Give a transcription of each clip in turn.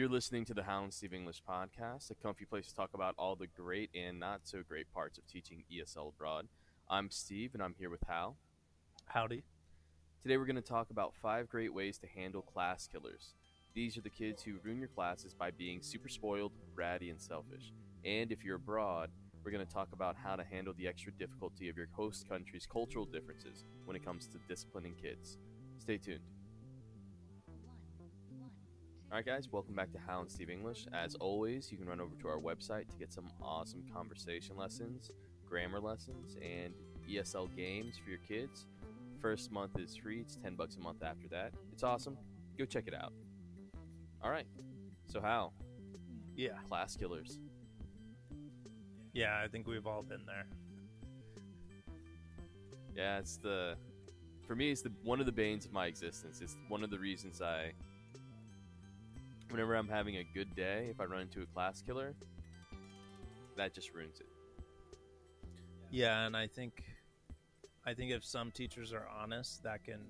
You're listening to the Hal and Steve English podcast, a comfy place to talk about all the great and not so great parts of teaching ESL abroad. I'm Steve, and I'm here with Hal. Howdy. Today, we're going to talk about five great ways to handle class killers. These are the kids who ruin your classes by being super spoiled, bratty, and selfish. And if you're abroad, we're going to talk about how to handle the extra difficulty of your host country's cultural differences when it comes to disciplining kids. Stay tuned. Alright, guys, welcome back to Hal and Steve English. As always, you can run over to our website to get some awesome conversation lessons, grammar lessons, and ESL games for your kids. First month is free, it's 10 bucks a month after that. It's awesome. Go check it out. Alright, so Hal, Yeah. class killers. Yeah, I think we've all been there. Yeah, it's the for me it's the one of the banes of my existence. It's one of the reasons I whenever I'm having a good day, if I run into a class killer, that just ruins it. Yeah, and I think I think if some teachers are honest, that can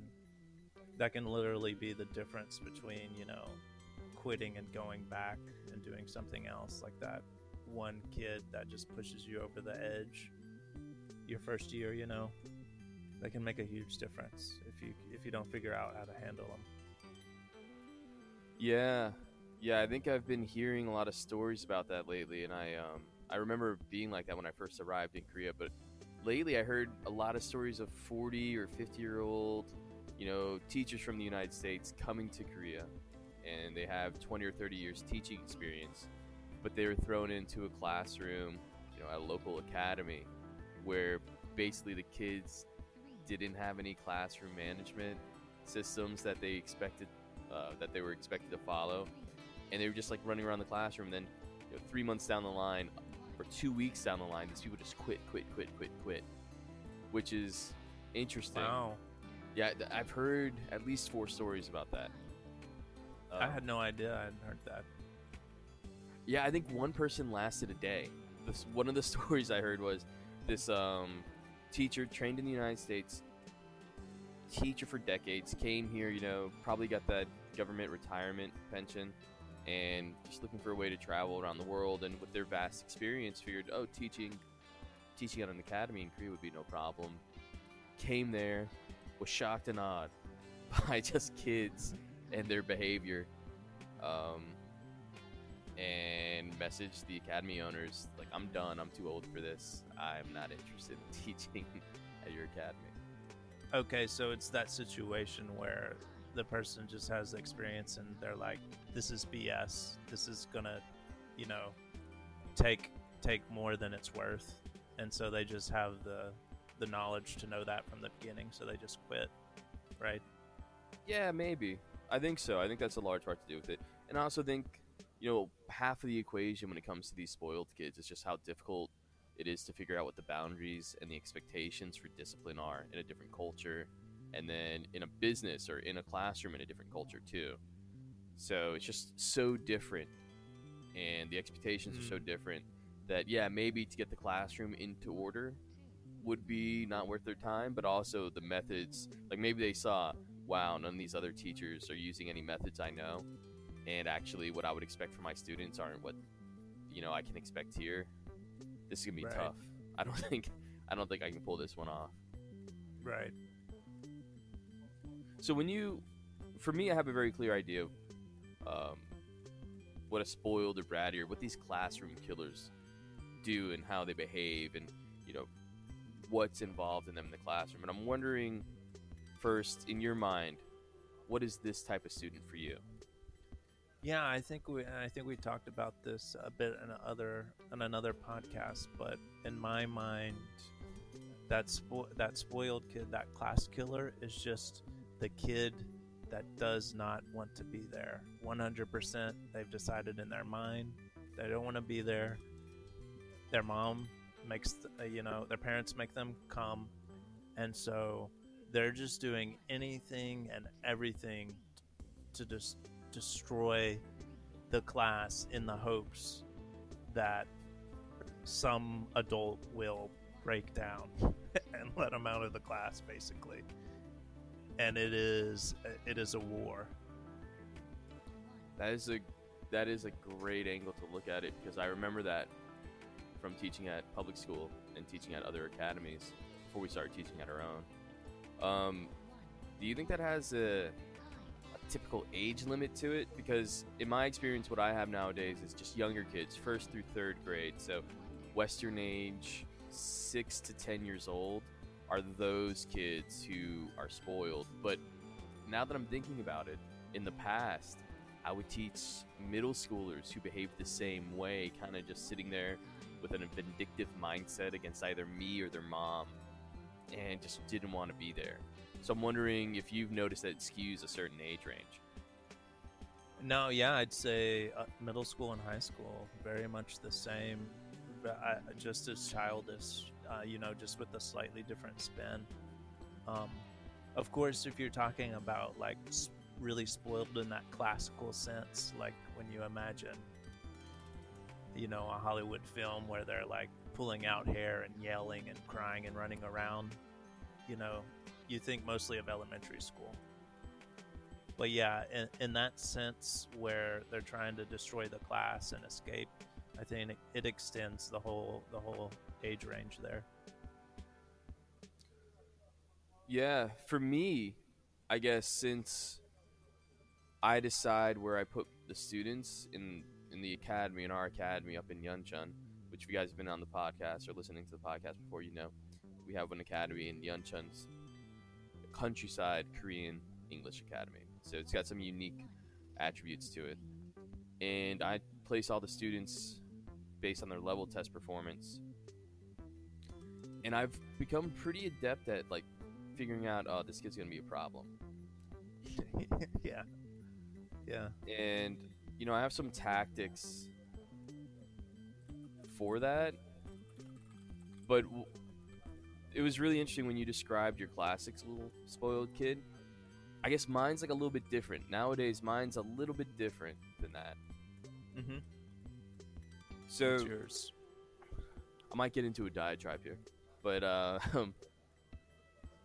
that can literally be the difference between, you know, quitting and going back and doing something else like that one kid that just pushes you over the edge your first year, you know. That can make a huge difference if you if you don't figure out how to handle them. Yeah. Yeah, I think I've been hearing a lot of stories about that lately and I um I remember being like that when I first arrived in Korea, but lately I heard a lot of stories of 40 or 50 year old, you know, teachers from the United States coming to Korea and they have 20 or 30 years teaching experience, but they were thrown into a classroom, you know, at a local academy where basically the kids didn't have any classroom management systems that they expected uh, that they were expected to follow and they were just like running around the classroom and then you know, three months down the line or two weeks down the line these people just quit quit quit quit quit which is interesting Wow. yeah i've heard at least four stories about that I Um, had no idea I hadn't heard that. Yeah, I think one person lasted a day. This one of the stories I heard was this um, teacher trained in the United States, teacher for decades, came here, you know, probably got that government retirement pension, and just looking for a way to travel around the world. And with their vast experience, figured, oh, teaching, teaching at an academy in Korea would be no problem. Came there, was shocked and awed by just kids and their behavior. Um, and messaged the academy owners like i'm done i'm too old for this i'm not interested in teaching at your academy Okay, so it's that situation where the person just has the experience and they're like, "This is BS. This is gonna, you know, take take more than it's worth," and so they just have the the knowledge to know that from the beginning, so they just quit, right? yeah maybe. I think so. I think that's a large part to do with it. And i also think you know half of the equation when it comes to these spoiled kids is just how difficult it is to figure out what the boundaries and the expectations for discipline are in a different culture and then in a business or in a classroom in a different culture too so it's just so different and the expectations are so Mm. different that yeah maybe to get the classroom into order would be not worth their time but also the methods like maybe they saw wow none of these other teachers are using any methods i know and actually what i would expect from my students aren't what you know i can expect here this is gonna be Right. tough i don't think i don't think i can pull this one off Right. So when you for me i have a very clear idea of um, what a spoiled or bratty or what these classroom killers do and how they behave and you know what's involved in them in the classroom. And i'm wondering first in your mind what is this type of student for you? Yeah, I think we I think we talked about this a bit in other in another podcast, but in my mind, that spo- that spoiled kid, that class killer, is just the kid that does not want to be there. One hundred percent, they've decided in their mind they don't want to be there. Their mom makes uh, you know their parents make them come, and so they're just doing anything and everything to just destroy the class in the hopes that some adult will break down and let them out of the class basically and it is it is a war That is a that is a great angle to look at it because I remember that from teaching at public school and teaching at other academies before we started teaching at our own. Um, do you think that has a, a typical age limit to it? Because in my experience, what I have nowadays is just younger kids, first through third grade. So, Western age, six to ten years old, are those kids who are spoiled. But now that I'm thinking about it, in the past, I would teach middle schoolers who behaved the same way, kind of just sitting there with a vindictive mindset against either me or their mom and just didn't want to be there. So I'm wondering if you've noticed that it skews a certain age range. No, yeah, I'd say uh, middle school and high school very much the same, just as childish. Uh, you know, just with a slightly different spin. Um, of course, if you're talking about like really spoiled in that classical sense, like when you imagine, you know, a Hollywood film where they're like pulling out hair and yelling and crying and running around, you know, you think mostly of elementary school. But yeah, in, in that sense where they're trying to destroy the class and escape, I think it, it extends the whole the whole age range there. Yeah, for me, I guess since I decide where I put the students in in the academy in our academy up in Yeoncheon, which if you guys have been on the podcast or listening to the podcast before, you know we have an academy in Yeoncheon's countryside Korean English Academy. So it's got some unique attributes to it. And I place all the students based on their level test performance. And I've become pretty adept at like figuring out, oh, this kid's gonna be a problem. yeah. Yeah. And you know, I have some tactics for that. But w- it was really interesting when you described your classics little spoiled kid. I guess mine's like a little bit different. Nowadays, mine's a little bit different than that. Mm-hmm. So? I might get into a diatribe here, but uh,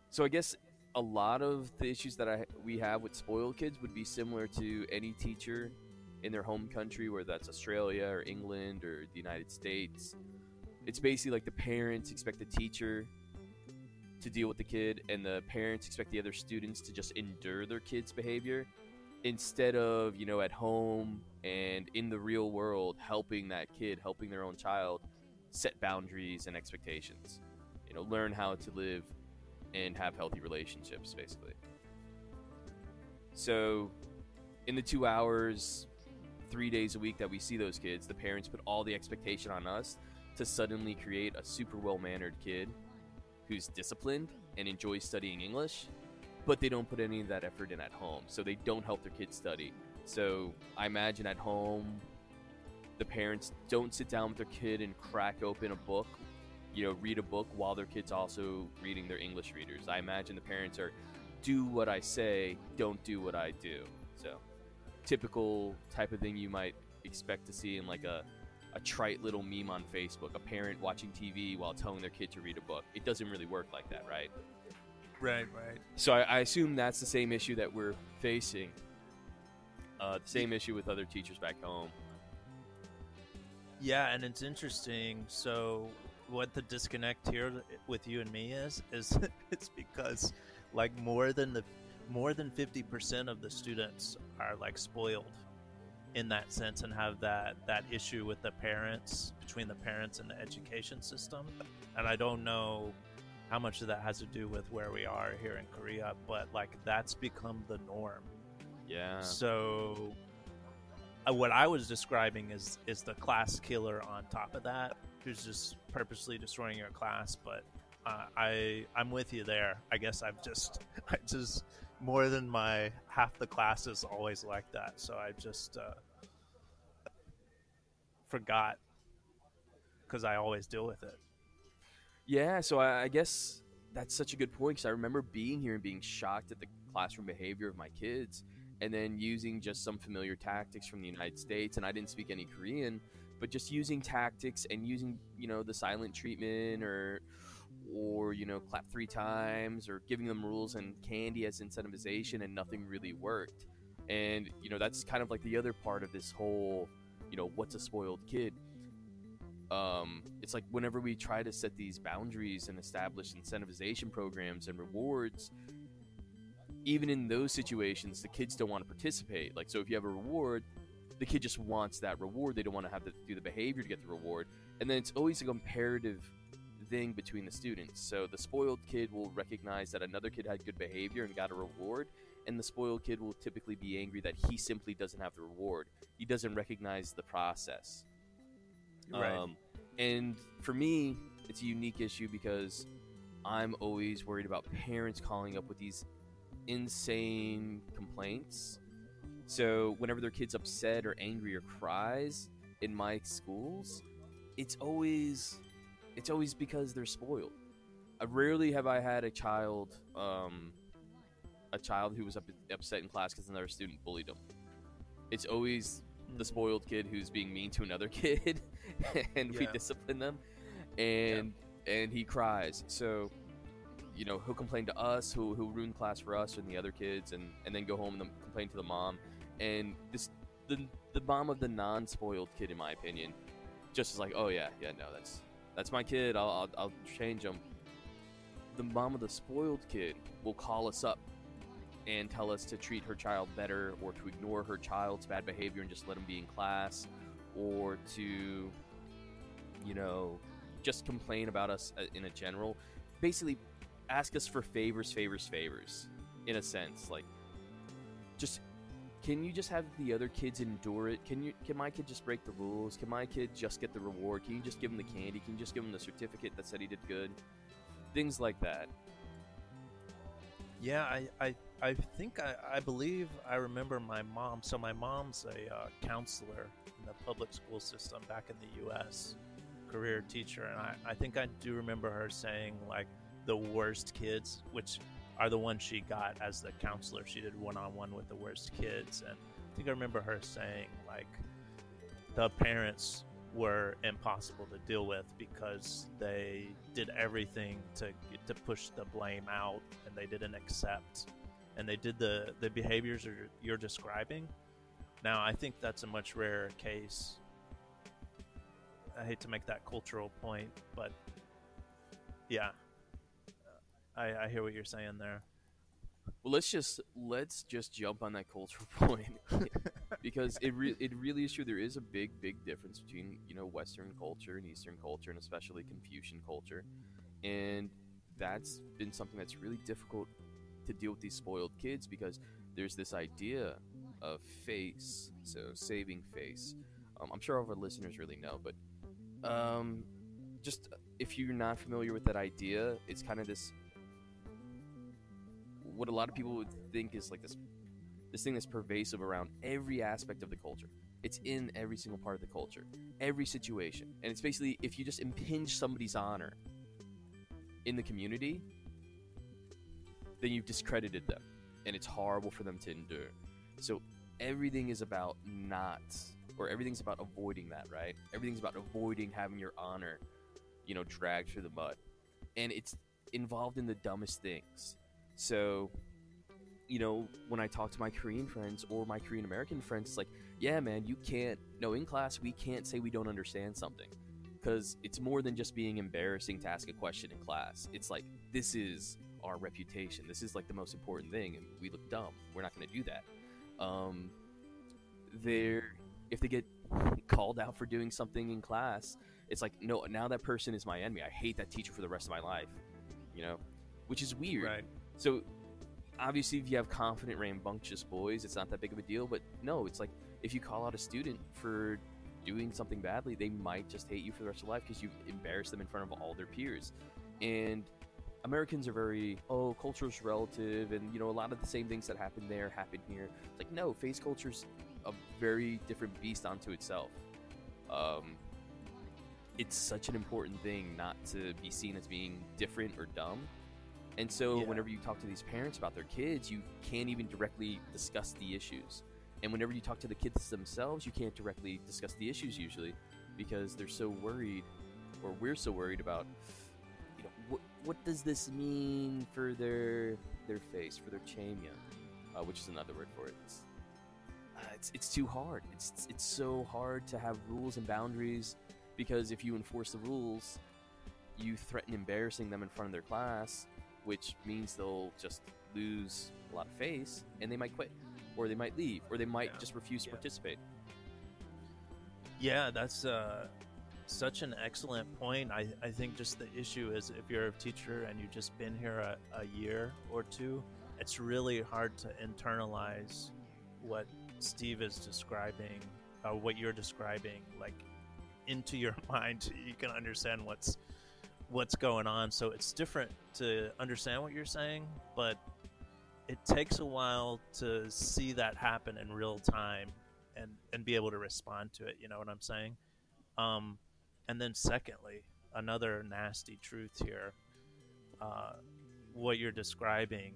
so I guess a lot of the issues that I we have with spoiled kids would be similar to any teacher in their home country, whether that's Australia or England or the United States. It's basically like the parents expect the teacher to deal with the kid, and the parents expect the other students to just endure their kid's behavior instead of, you know, at home and in the real world helping that kid, helping their own child set boundaries and expectations. Know, learn how to live and have healthy relationships, basically. So, in the two hours, three days a week that we see those kids, the parents put all the expectation on us to suddenly create a super well mannered kid who's disciplined and enjoys studying English, but they don't put any of that effort in at home. So they don't help their kids study. So I imagine at home, the parents don't sit down with their kid and crack open a book, you know, read a book while their kid's also reading their English readers. I imagine the parents are do what I say, don't do what I do. So typical type of thing you might expect to see in like a a trite little meme on Facebook, a parent watching TV while telling their kid to read a book. It doesn't really work like that, right? Right, right. So I, I assume that's the same issue that we're facing. Uh, the same issue with other teachers back home. Yeah, and it's interesting. So, what the disconnect here with you and me is is it's because like more than the more than 50% of the students are like spoiled in that sense and have that that issue with the parents between the parents and the education system. And i don't know how much of that has to do with where we are here in korea but like that's become the norm. Yeah. so uh, what i was describing is is the class killer on top of that who's just purposely destroying your class but uh, i i'm with you there i guess i've just i just more than my half the class is always like that. So I just uh, forgot because I always deal with it. Yeah, so I, I guess that's such a good point because I remember being here and being shocked at the classroom behavior of my kids and then using just some familiar tactics from the United States. And I didn't speak any Korean, but just using tactics and using, you know, the silent treatment or or you know clap three times or giving them rules and candy as incentivization and nothing really worked And you know that's kind of like the other part of this whole, you know, what's a spoiled kid. Um, it's like whenever we try to set these boundaries and establish incentivization programs and rewards, even in those situations, the kids don't want to participate. Like, so if you have a reward, the kid just wants that reward. They don't want to have to do the behavior to get the reward. And then it's always a comparative thing between the students. So the spoiled kid will recognize that another kid had good behavior and got a reward, and the spoiled kid will typically be angry that he simply doesn't have the reward. He doesn't recognize the process. Right. Um, and for me, it's a unique issue because I'm always worried about parents calling up with these insane complaints. So whenever their kid's upset or angry or cries in my schools, it's always it's always because they're spoiled. I rarely have I had a child um, a child who was up, upset in class because another student bullied them. It's always the spoiled kid who's being mean to another kid, and we discipline them, and and he cries. So, you know, he'll complain to us, who who ruin class for us and the other kids, and and then go home and then complain to the mom. And this the the mom of the non-spoiled kid, in my opinion, just is like, oh yeah, yeah, no, that's that's my kid. I'll I'll, I'll change him. The mom of the spoiled kid will call us up and tell us to treat her child better or to ignore her child's bad behavior and just let him be in class or to you know just complain about us uh, in a general basically ask us for favors favors favors in a sense like just can you just have the other kids endure it? Can you can my kid just break the rules? Can my kid just get the reward? Can you just give him the candy? Can you just give him the certificate that said he did good? Things like that. Yeah, I, I, I think I, I believe I remember my mom. So my mom's a uh, counselor in the public school system back in the U.S. Career teacher, and I, I think I do remember her saying like the worst kids, which are the ones she got as the counselor. She did one on one with the worst kids, and I think I remember her saying like the parents were impossible to deal with because they did everything to to push the blame out and they didn't accept and they did the the behaviors you're, you're describing. Now i think that's a much rarer case. I hate to make that cultural point but yeah i i hear what you're saying there Well, let's just let's just jump on that cultural point because it re- it really is true. There is a big big difference between you know Western culture and Eastern culture, and especially Confucian culture, and that's been something that's really difficult to deal with these spoiled kids because there's this idea of face, so saving face. Um, I'm sure all of our listeners really know, but um, just if you're not familiar with that idea, it's kind of this what a lot of people would think is like this this thing that's pervasive around every aspect of the culture. It's in every single part of the culture, every situation. And it's basically if you just impinge somebody's honor in the community, then you've discredited them. And it's horrible for them to endure. So everything is about not, or everything's about avoiding that, right? Everything's about avoiding having your honor, you know, dragged through the mud. And it's involved in the dumbest things. So, you know, when I talk to my Korean friends or my Korean American friends, it's like, yeah, man, you can't, no, in class, we can't say we don't understand something. Because it's more than just being embarrassing to ask a question in class. It's like, this is our reputation. This is like the most important thing, and we look dumb. We're not going to do that. Um, they're, if they get called out for doing something in class, it's like, no, now that person is my enemy. I hate that teacher for the rest of my life, you know? Which is weird. right So obviously, if you have confident, rambunctious boys, it's not that big of a deal. But no, it's like if you call out a student for doing something badly, they might just hate you for the rest of life because you've embarrassed them in front of all their peers. And Americans are very oh, culture's relative, and you know a lot of the same things that happen there happen here. It's like no, face culture's a very different beast onto itself. Um, it's such an important thing not to be seen as being different or dumb. And so, Yeah. whenever you talk to these parents about their kids, you can't even directly discuss the issues. And whenever you talk to the kids themselves, you can't directly discuss the issues usually because they're so worried, or we're so worried about, you know, what what does this mean for their their face, for their chamia, uh, which is another word for it. It's it's it's too hard. It's it's so hard to have rules and boundaries because if you enforce the rules, you threaten embarrassing them in front of their class, which means they'll just lose a lot of face and they might quit or they might leave or they might Yeah. just refuse to Yeah. participate. Yeah, that's uh, such an excellent point. I, I think just the issue is if you're a teacher and you've just been here a, a year or two, it's really hard to internalize what Steve is describing, uh, what you're describing, like into your mind. You can understand what's what's going on. So it's different to understand what you're saying, but it takes a while to see that happen in real time and and be able to respond to it. You know what I'm saying? Um, and then secondly, another nasty truth here. Uh, what you're describing,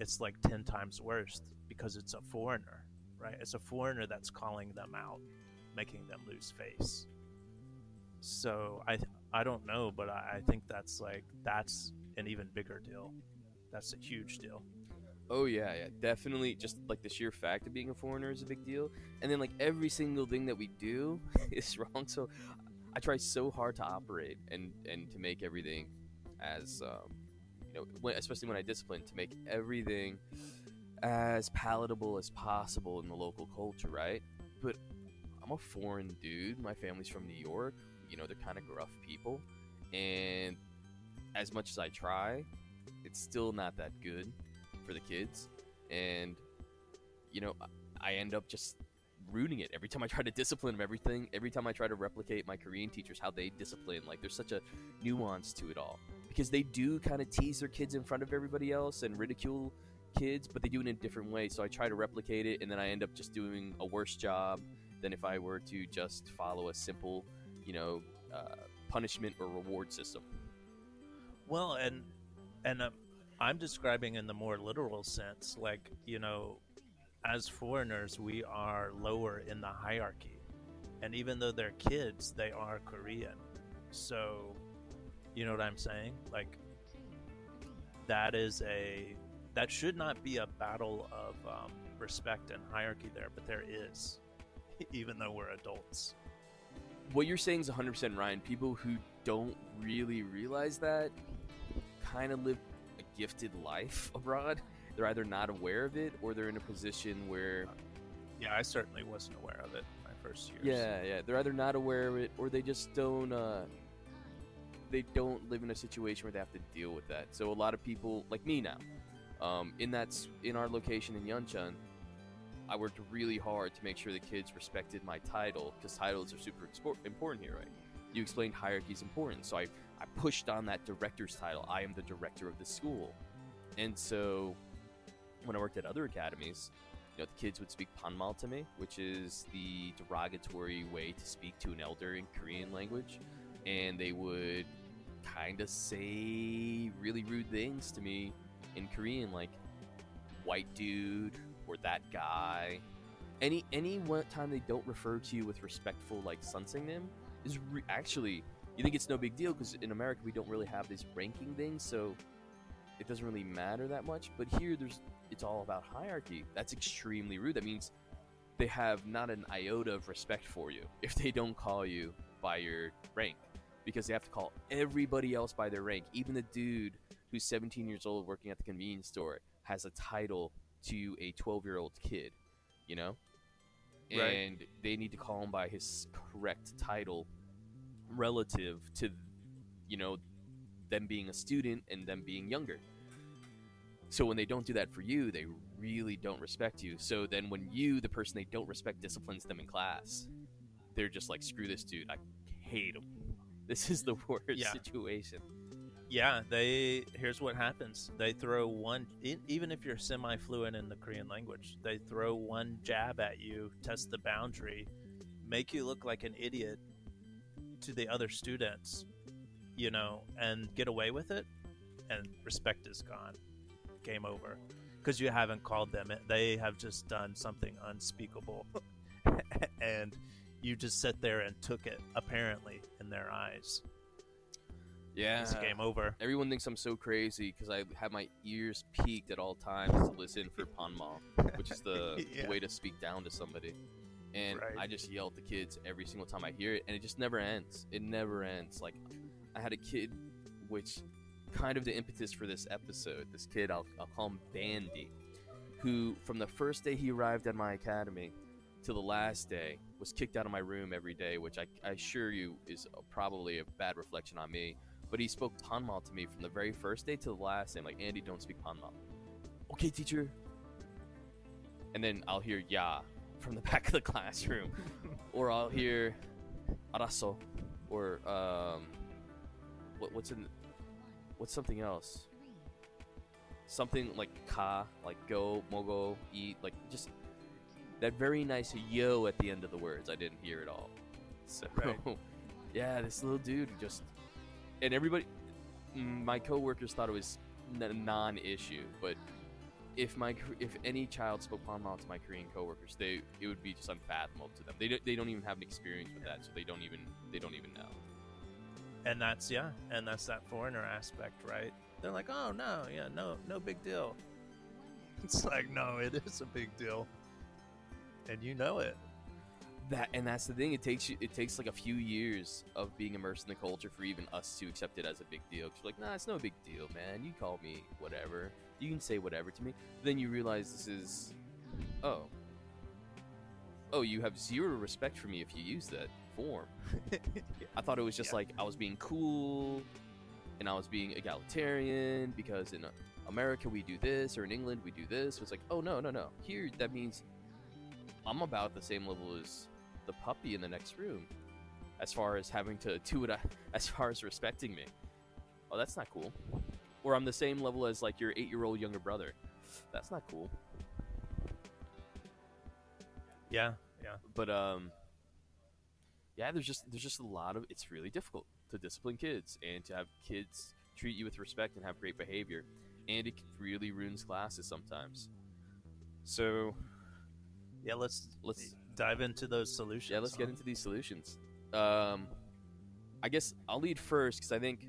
it's like ten times worse because it's a foreigner, right? It's a foreigner that's calling them out, making them lose face. So I I don't know, but I, I think that's like that's an even bigger deal. That's a huge deal. Oh yeah, yeah, definitely. Just like the sheer fact of being a foreigner is a big deal, and then like every single thing that we do is wrong. So I try so hard to operate and and to make everything as um, you know, when, especially when I discipline, to make everything as palatable as possible in the local culture, right? But I'm a foreign dude. My family's from New York. You know, they're kind of gruff people, and as much as I try, it's still not that good for the kids. And you know I- end up just ruining it every time i try to discipline them everything every time i try to replicate my korean teachers how they discipline like there's such a nuance to it all. Because they do kind of tease their kids in front of everybody else and ridicule kids but they do it in a different way. So i try to replicate it and then i end up just doing a worse job than if i were to just follow a simple you know uh, punishment or reward system Well, and and um, I'm describing in the more literal sense, like you know, as foreigners, we are lower in the hierarchy, and even though they're kids, they are Korean. So, you know what I'm saying? Like, that is a that should not be a battle of um, respect and hierarchy there, but there is, even though we're adults. What you're saying is 100% Ryan. People who don't really realize that kind of live a gifted life abroad. They're either not aware of it or they're in a position where, Yeah, I certainly wasn't aware of it my first years. yeah, yeah, they're either not aware of it or they just don't, uh, they don't live in a situation where they have to deal with that. So a lot of people, like me now, um, in that in our location in Yeoncheon, I worked really hard to make sure the kids respected my title because titles are super important here, right? You explained hierarchy is important, so I, I pushed on that director's title. I am the director of the school, and so when I worked at other academies, you know, the kids would speak panmal to me, which is the derogatory way to speak to an elder in Korean language, and they would kind of say really rude things to me in Korean, like white dude or that guy. Any any one time they don't refer to you with respectful like seonsaengnim is re- actually you think it's no big deal because in America we don't really have these ranking things, so it doesn't really matter that much. But here there's it's all about hierarchy. That's extremely rude. That means they have not an iota of respect for you if they don't call you by your rank because they have to call everybody else by their rank. Even the dude who's 17 years old working at the convenience store has a title to a 12 year old kid, you know? Right. And they need to call him by his correct title relative to, you know, them being a student and them being younger. So when they don't do that for you, they really don't respect you. So then when you, the person they don't respect, disciplines them in class, they're just like, screw this dude. I hate him. This is the worst Yeah. situation. Yeah, they here's what happens. They throw one even if you're semi-fluent in the Korean language, they throw one jab at you, test the boundary, make you look like an idiot to the other students, you know, and get away with it and respect is gone. Game over. Cuz you haven't called them. They have just done something unspeakable. and you just sit there and took it apparently in their eyes. Yeah. It's game over. Everyone thinks I'm so crazy because I have my ears peaked at all times to listen for panmal, which is the, Yeah. way to speak down to somebody. And Right. I just yell at the kids every single time I hear it, and it just never ends. It never ends. Like, I had a kid, which kind of the impetus for this episode. This kid, I'll, I'll call him Bandy, who from the first day he arrived at my academy to the last day was kicked out of my room every day, which I, I assure you is probably a bad reflection on me. But he spoke Panmal to me from the very first day to the last and like, Andy, don't speak Panmal. Okay, teacher. And then I'll hear Ya from the back of the classroom. or I'll hear Araso. Or, um, what, what's in, what's something else? Something like Ka, like go, mogo, eat, like just that very nice yo at the end of the words. I didn't hear it all. So, Right. yeah, this little dude just, and everybody, mm, my coworkers thought it was non-issue, but if my if any child spoke Panmal to my Korean coworkers, they it would be just unfathomable to them. They don't, they don't even have an experience with that, so they don't even they don't even know. And that's yeah, and that's that foreigner aspect, right? They're like, oh no, yeah, no, no big deal. It's like, no, it is a big deal, and you know it. That and that's the thing. It takes you. It takes like a few years of being immersed in the culture for even us to accept it as a big deal. Because like, nah, it's no big deal, man. You call me whatever. You can say whatever to me. Then you realize this is, oh, oh, you have zero respect for me if you use that form. I thought it was just Yeah. like I was being cool, and I was being egalitarian because in America we do this, or in England we do this. It's like, oh no, no, no. Here that means I'm about the same level as the puppy in the next room, as far as having to do it, as far as respecting me. Oh, that's not cool. Or I'm the same level as like your eight-year-old younger brother. That's not cool. Yeah, yeah, But um, yeah, there's just there's just a lot of it's really difficult to discipline kids and to have kids treat you with respect and have great behavior, and it really ruins classes sometimes. So yeah. Let's let's dive into those solutions. Yeah, let's get into these solutions. Um, I guess I'll lead first because I think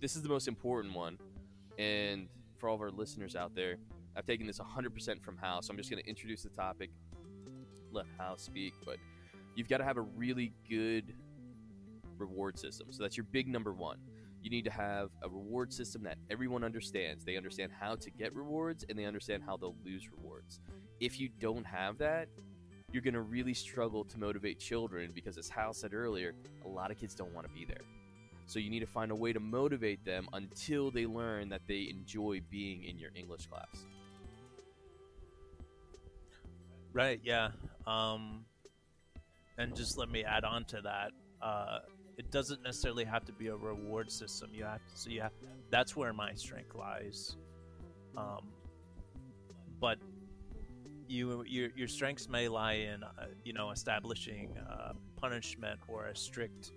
this is the most important one. And for all of our listeners out there, I've taken this 100% from Hal. So I'm just going to introduce the topic, let Hal speak. But you've got to have a really good reward system. So that's your big number one. You need to have a reward system that everyone understands. They understand how to get rewards and they understand how they'll lose rewards. If you don't have that, you're going to really struggle to motivate children because, as Hal said earlier, a lot of kids don't want to be there. So you need to find a way to motivate them until they learn that they enjoy being in your English class. Right, yeah. Um, and just let me add on to that. Uh, it doesn't necessarily have to be a reward system. You have to, so yeah, that's where my strength lies. Um, but you, your, your strengths may lie in, uh, you know, establishing uh, punishment or a strict,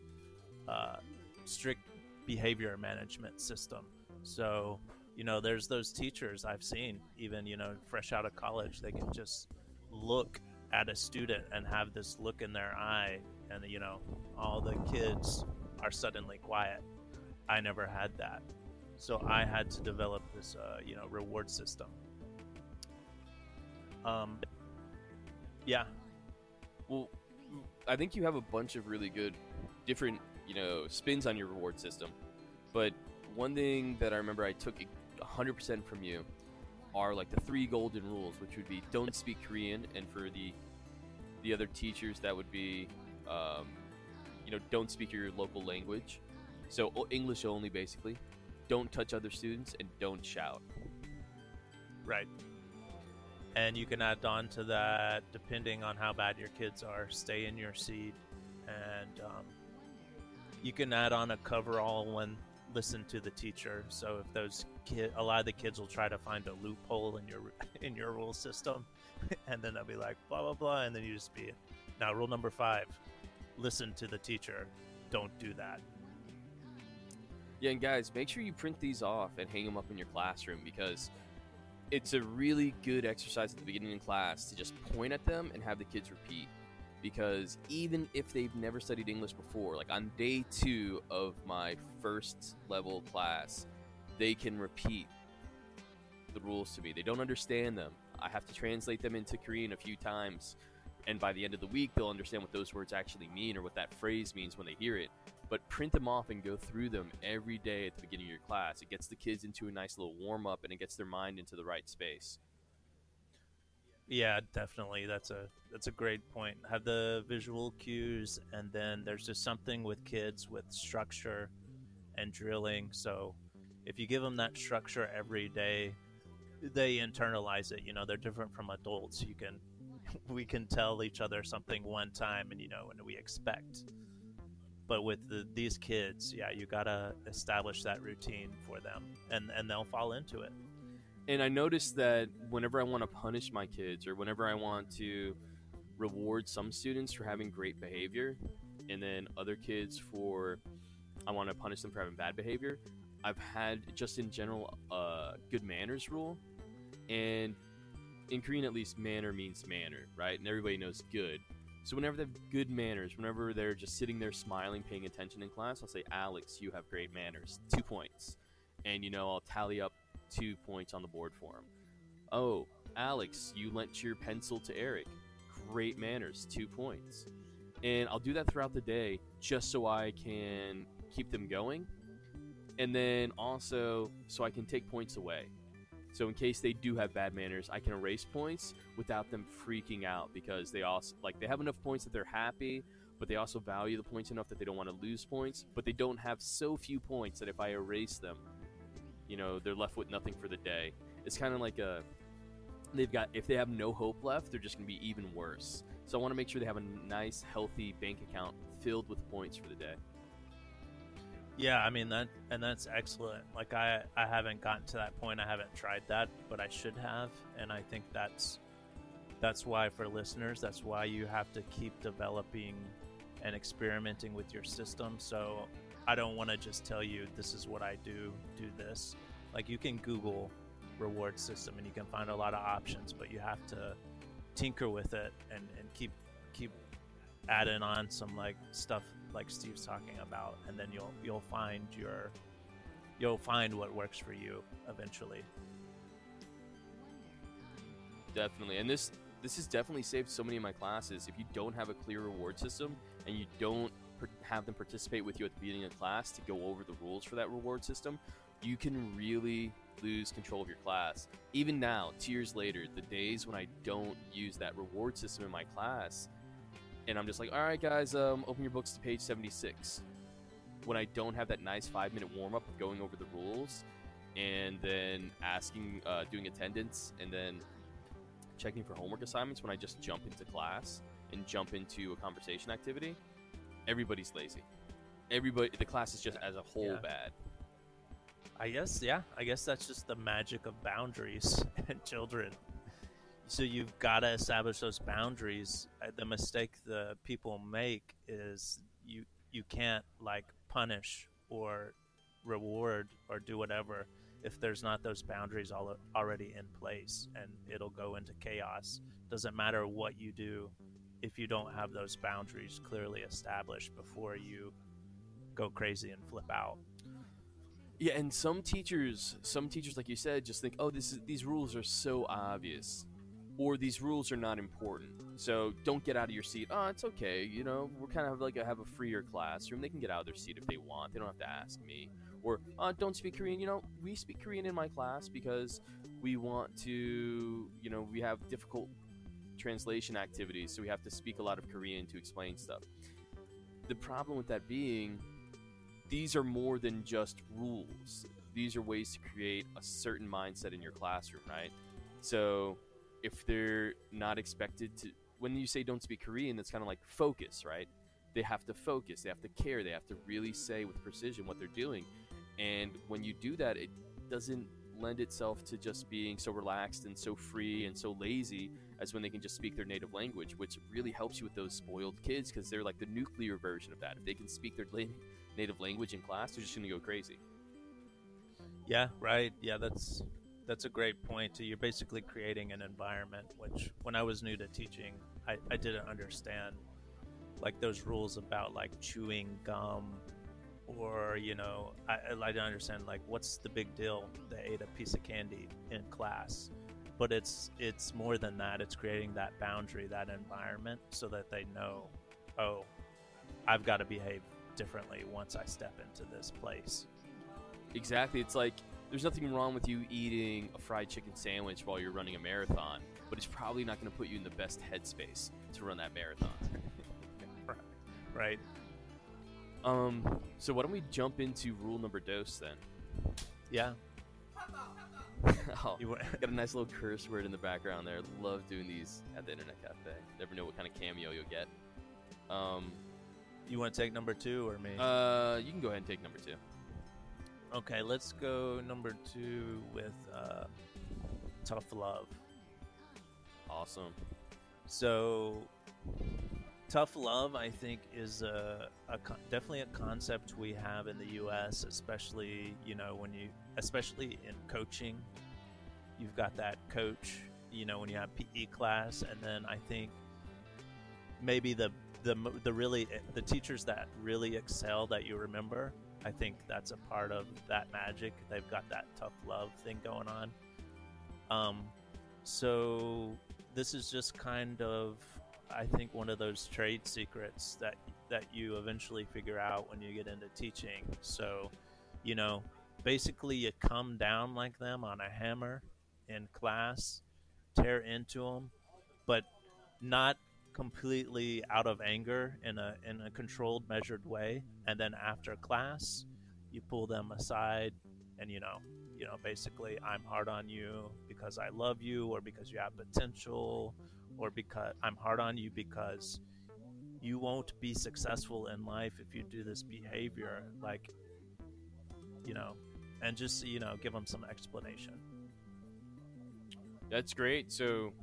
uh, strict behavior management system. So, you know, there's those teachers I've seen, even you know, fresh out of college, they can just look at a student and have this look in their eye and you know all the kids are suddenly quiet. I never had that. So i had to develop this uh, you know reward system um yeah Well, I think you have a bunch of really good, different, you know, spins on your reward system. But one thing that I remember I took 100% from you are like the three golden rules, which would be don't speak Korean, and for the the other teachers that would be, um, you know, don't speak your local language, so English only basically. Don't touch other students and don't shout. right and you can add on to that depending on how bad your kids are. Stay in your seat and um, you can add on a coverall when listen to the teacher. So if those kid a lot of the kids will try to find a loophole in your in your rule system and then they'll be like blah blah blah and then you just be now rule number five listen to the teacher. Don't do that. Yeah, and guys, make sure you print these off and hang them up in your classroom because it's a really good exercise at the beginning of class to just point at them and have the kids repeat. because even if they've never studied English before, like on day two of my first level class, they can repeat the rules to me. They don't understand them. I have to translate them into Korean a few times. And by the end of the week, they'll understand what those words actually mean or what that phrase means when they hear it. But print them off and go through them every day at the beginning of your class. It gets the kids into a nice little warm up and it gets their mind into the right space. Yeah, definitely. That's a that's a great point. Have the visual cues, and then there's just something with kids with structure and drilling. So if you give them that structure every day, they internalize it. You know, they're different from adults. You can we can tell each other something one time, and you know, and we expect. But with the, these kids, yeah, you gotta establish that routine for them, and and they'll fall into it and I noticed that whenever I want to punish my kids or whenever I want to reward some students for having great behavior and then other kids for I want to punish them for having bad behavior, I've had just in general a good manners rule. And in Korean at least manner means manner, right? And everybody knows good. So whenever they have good manners, whenever they're just sitting there smiling, paying attention in class, I'll say, Alex, you have great manners. Two points. And you know, I'll tally up two points on the board for him. Oh, Alex, you lent your pencil to Eric. Great manners, two points. And I'll do that throughout the day just so I can keep them going. And then also so I can take points away. So in case they do have bad manners, I can erase points without them freaking out because they also like they have enough points that they're happy, but they also value the points enough that they don't want to lose points, but they don't have so few points that if I erase them, you know they're left with nothing for the day. It's kind of like a they've got if they have no hope left, they're just going to be even worse. So I want to make sure they have a nice, healthy bank account filled with points for the day. Yeah, I mean that, and that's excellent. Like I, I haven't gotten to that point. I haven't tried that, but I should have, and I think that's that's why for listeners, that's why you have to keep developing and experimenting with your system. So I don't want to just tell you this is what I do, do this. Like you can Google reward system and you can find a lot of options, but you have to tinker with it and, and keep keep adding on some like stuff like Steve's talking about, and then you'll you'll find your you'll find what works for you eventually. Definitely, and this this has definitely saved so many of my classes. If you don't have a clear reward system and you don't have them participate with you at the beginning of class to go over the rules for that reward system, you can really lose control of your class. Even now, two years later, the days when I don't use that reward system in my class, and I'm just like, all right, guys, um, open your books to page 76. When I don't have that nice five minute warm up of going over the rules and then asking, uh, doing attendance, and then checking for homework assignments when I just jump into class and jump into a conversation activity, everybody's lazy. Everybody, the class is just as a whole Yeah. bad. I guess, yeah. I guess that's just the magic of boundaries and children. So you've got to establish those boundaries. Uh, The mistake the people make is you you can't like punish or reward or do whatever if there's not those boundaries all already in place, and it'll go into chaos. Doesn't matter what you do if you don't have those boundaries clearly established before you go crazy and flip out. Yeah, and some teachers, some teachers, like you said, just think, oh, this is these rules are so obvious, or these rules are not important. So don't get out of your seat. Oh, it's okay. You know, we're kind of like a, have a freer classroom. They can get out of their seat if they want. They don't have to ask me. Or uh, don't speak Korean. You know, we speak Korean in my class because we want to. You know, we have difficult translation activities, so we have to speak a lot of Korean to explain stuff. The problem with that being these are more than just rules. These are ways to create a certain mindset in your classroom, right? So if they're not expected to, when you say don't speak Korean, that's kind of like focus, right? They have to focus, they have to care, they have to really say with precision what they're doing. And when you do that, it doesn't lend itself to just being so relaxed and so free and so lazy as when they can just speak their native language, which really helps you with those spoiled kids because they're like the nuclear version of that. If they can speak their native language in class, they're just going to go crazy. Yeah, right. Yeah, that's that's a great point. You're basically creating an environment which, when I was new to teaching, I, I didn't understand. like those rules about like chewing gum or you know I, I don't understand like what's the big deal they ate a piece of candy in class but it's it's more than that it's creating that boundary that environment so that they know oh i've got to behave differently once i step into this place Exactly. It's like there's nothing wrong with you eating a fried chicken sandwich while you're running a marathon, but it's probably not going to put you in the best headspace to run that marathon. right Um, so why don't we jump into rule number dos then? yeah oh, you, got a nice little curse word in the background there. Love doing these at the internet cafe. Never know what kind of cameo you'll get. Um, you want to take number two or me uh, you can go ahead and take number two. Okay let's go number two with uh, tough love Awesome. So, tough love, I think, is a, a con- definitely a concept we have in the U.S., especially you know when you, especially in coaching, you've got that coach, you know, when you have PE class, and then I think maybe the the the really the teachers that really excel that you remember. I think that's a part of that magic. They've got that tough love thing going on. Um, so this is just kind of I think one of those trade secrets that that you eventually figure out when you get into teaching. So, you know, basically you come down like them on a hammer in class, tear into them, but not completely out of anger in a in a controlled measured way and then after class you pull them aside and you know you know basically i'm hard on you because i love you or because you have potential or because i'm hard on you because you won't be successful in life if you do this behavior like you know and just you know give them some explanation That's great. So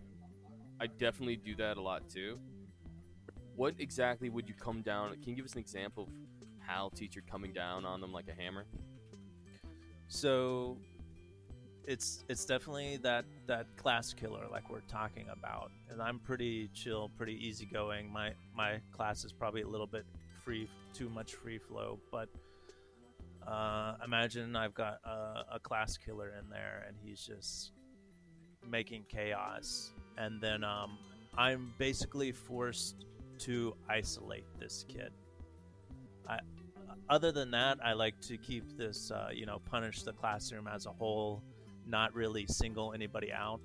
I definitely do that a lot too. What exactly would you come down? Can you give us an example of how teacher coming down on them like a hammer? So it's it's definitely that that class killer like we're talking about. And I'm pretty chill, pretty easygoing. My my class is probably a little bit free, too much free flow, but uh, imagine I've got a, a class killer in there, and he's just making chaos, and then um, I'm basically forced to isolate this kid. I, other than that, I like to keep this, uh, you know, punish the classroom as a whole, not really single anybody out.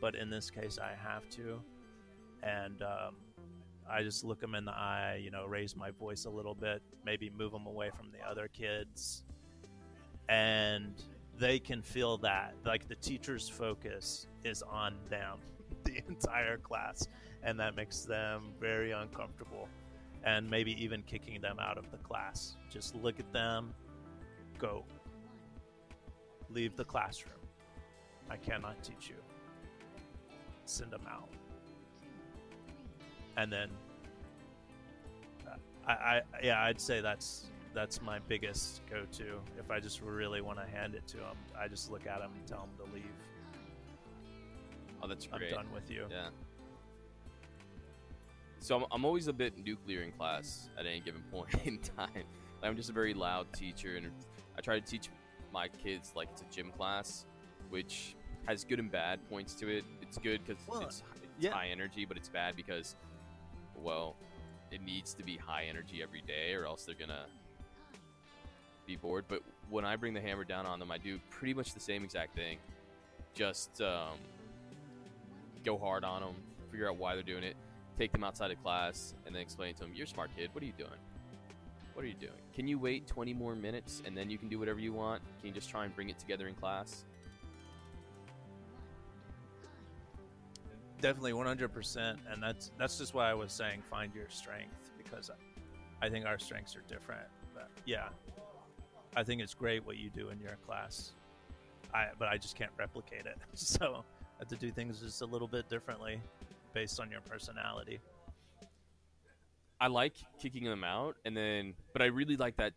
But in this case, I have to, and um, I just look them in the eye, you know, raise my voice a little bit, maybe move them away from the other kids, and they can feel that. Like the teacher's focus is on them the entire class, and that makes them very uncomfortable and maybe even kicking them out of the class. Just look at them, go. Leave the classroom. I cannot teach you. Send them out. And then, uh, I, I yeah, I'd say that's that's my biggest go-to. If I just really want to hand it to them, I just look at them and tell them to leave. Oh, that's I'm great. done with you. Yeah. So I'm, I'm always a bit nuclear in class at any given point in time. I'm just a very loud teacher, and I try to teach my kids like it's a gym class, which has good and bad points to it. It's good because Well, it's, it's yeah. high energy, but it's bad because, well, it needs to be high energy every day, or else they're gonna be bored. But when I bring the hammer down on them, I do pretty much the same exact thing. Just um, go hard on them, figure out why they're doing it, take them outside of class, and then explain to them, "You're a smart kid. What are you doing? What are you doing? Can you wait 20 more minutes and then you can do whatever you want? Can you just try and bring it together in class?" definitely 100% and that's that's just why i was saying find your strength because i, I think our strengths are different but yeah i think it's great what you do in your class i but i just can't replicate it so have to do things just a little bit differently based on your personality I like kicking them out, and then, but I really like that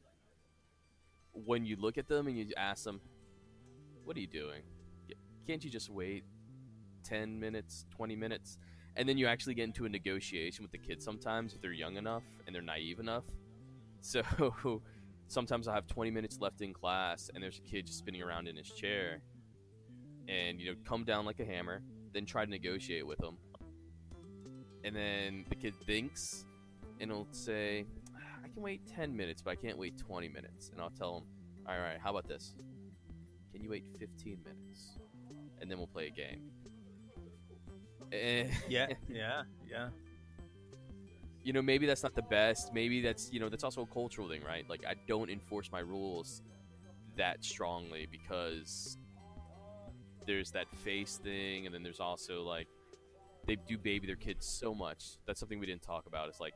when you look at them and you ask them, "What are you doing? Can't you just wait ten minutes, twenty minutes?" and then you actually get into a negotiation with the kids sometimes if they're young enough and they're naive enough. So sometimes I have 20 minutes left in class, and there's a kid just spinning around in his chair, and you know, come down like a hammer, then try to negotiate with them. and then the kid thinks, and he'll say, "I can wait 10 minutes, but I can't wait 20 minutes," and I'll tell him, "All right, how about this? Can you wait 15 minutes, and then we'll play a game." Eh, Yeah, yeah, yeah. you know maybe that's not the best maybe that's you know that's also a cultural thing right like i don't enforce my rules that strongly because there's that face thing and then there's also like they do baby their kids so much. That's something we didn't talk about. It's like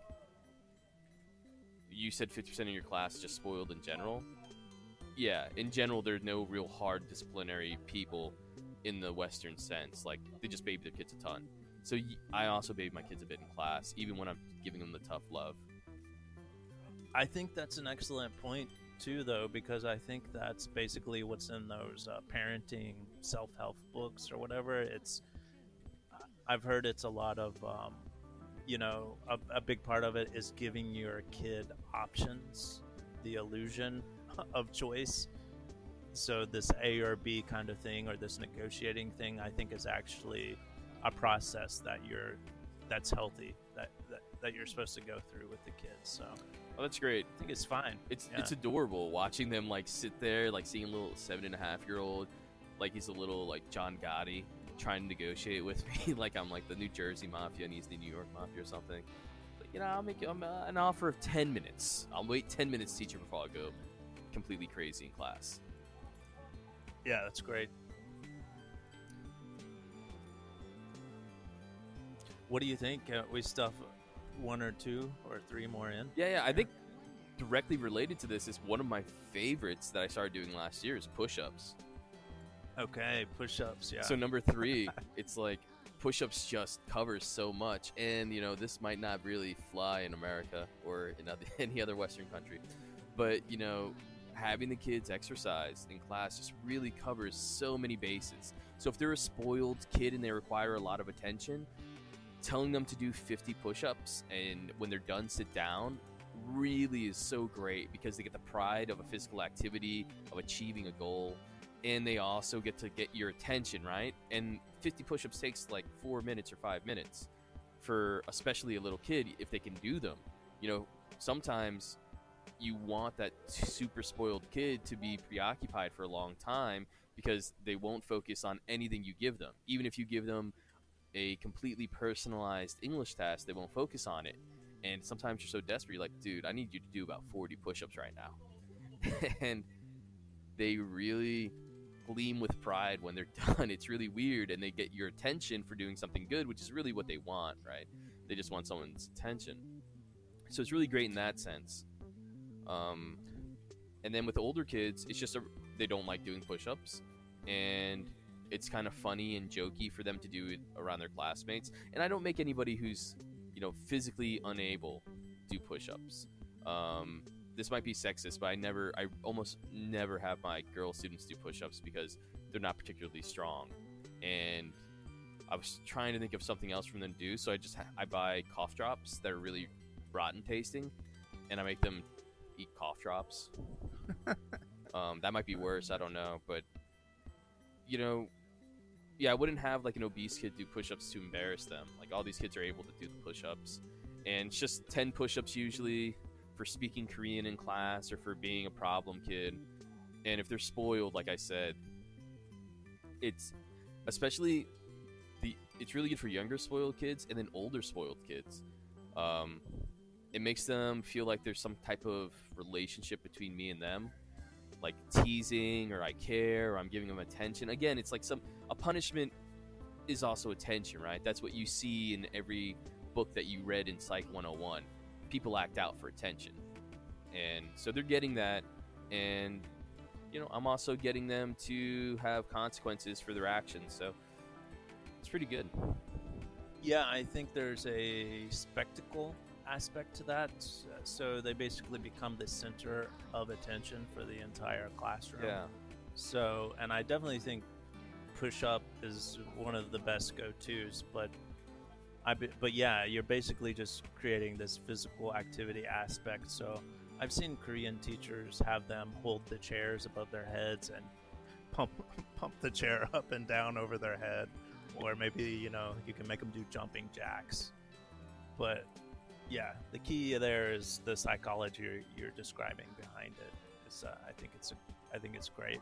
you said 50% of your class just spoiled in general. Yeah in general there's no real hard disciplinary people in the western sense. Like they just baby their kids a ton. So I also baby my kids a bit in class, even when I'm giving them the tough love. I think that's an excellent point too, though, because I think that's basically what's in those uh, parenting self-help books or whatever. It's I've heard it's a lot of, um, you know, a, a big part of it is giving your kid options, the illusion of choice. So this A or B kind of thing, or this negotiating thing, I think is actually a process that you're that's healthy that, that that you're supposed to go through with the kids. So Oh, that's great. I think it's fine. It's Yeah. it's adorable watching them like sit there, like seeing a little seven and a half year old, like he's a little like John Gotti trying to negotiate with me, like I'm like the New Jersey Mafia and he's the New York Mafia or something. But you know, I'll make you um, uh, an offer of ten minutes. I'll wait ten minutes, teacher, before I go completely crazy in class. Yeah, that's great. What do you think? Uh, we stuff one or two or three more in. Yeah, yeah. I think directly related to this is one of my favorites that I started doing last year is push-ups. Okay, push-ups. Yeah. So number three, it's like push-ups just covers so much, and you know this might not really fly in America or in other, any other Western country, but you know having the kids exercise in class just really covers so many bases. So if they're a spoiled kid and they require a lot of attention, telling them to do 50 push-ups and when they're done sit down really is so great because they get the pride of a physical activity of achieving a goal and they also get to get your attention, right? And 50 push-ups takes like 4 minutes or 5 minutes for especially a little kid if they can do them. You know, sometimes you want that super spoiled kid to be preoccupied for a long time because they won't focus on anything you give them. Even if you give them a completely personalized English test, they won't focus on it. And sometimes you're so desperate, you're like, dude, I need you to do about 40 push ups right now. and they really gleam with pride when they're done. It's really weird. And they get your attention for doing something good, which is really what they want, right? They just want someone's attention. So it's really great in that sense. Um, and then with older kids, it's just a, they don't like doing push ups. And it's kind of funny and jokey for them to do it around their classmates. And I don't make anybody who's, you know, physically unable do push-ups. Um, this might be sexist, but I never, I almost never have my girl students do push-ups because they're not particularly strong. And I was trying to think of something else for them to do, so I just ha- I buy cough drops that are really rotten tasting, and I make them eat cough drops. um, that might be worse. I don't know, but you know, yeah, I wouldn't have like an obese kid do push-ups to embarrass them. Like all these kids are able to do the push-ups, and it's just ten push-ups usually for speaking Korean in class or for being a problem kid. And if they're spoiled, like I said, it's especially the it's really good for younger spoiled kids and then older spoiled kids. Um, it makes them feel like there's some type of relationship between me and them like teasing or I care or I'm giving them attention. Again, it's like some a punishment is also attention, right? That's what you see in every book that you read in Psych 101. People act out for attention. And so they're getting that and you know, I'm also getting them to have consequences for their actions. So it's pretty good. Yeah, I think there's a spectacle aspect to that. So they basically become the center of attention for the entire classroom. Yeah. So, and I definitely think push up is one of the best go tos, but I be, but yeah, you're basically just creating this physical activity aspect. So I've seen Korean teachers have them hold the chairs above their heads and pump pump the chair up and down over their head, or maybe you know you can make them do jumping jacks. But yeah, the key there is the psychology you're, you're describing behind it. It's, uh, I think it's I think it's great.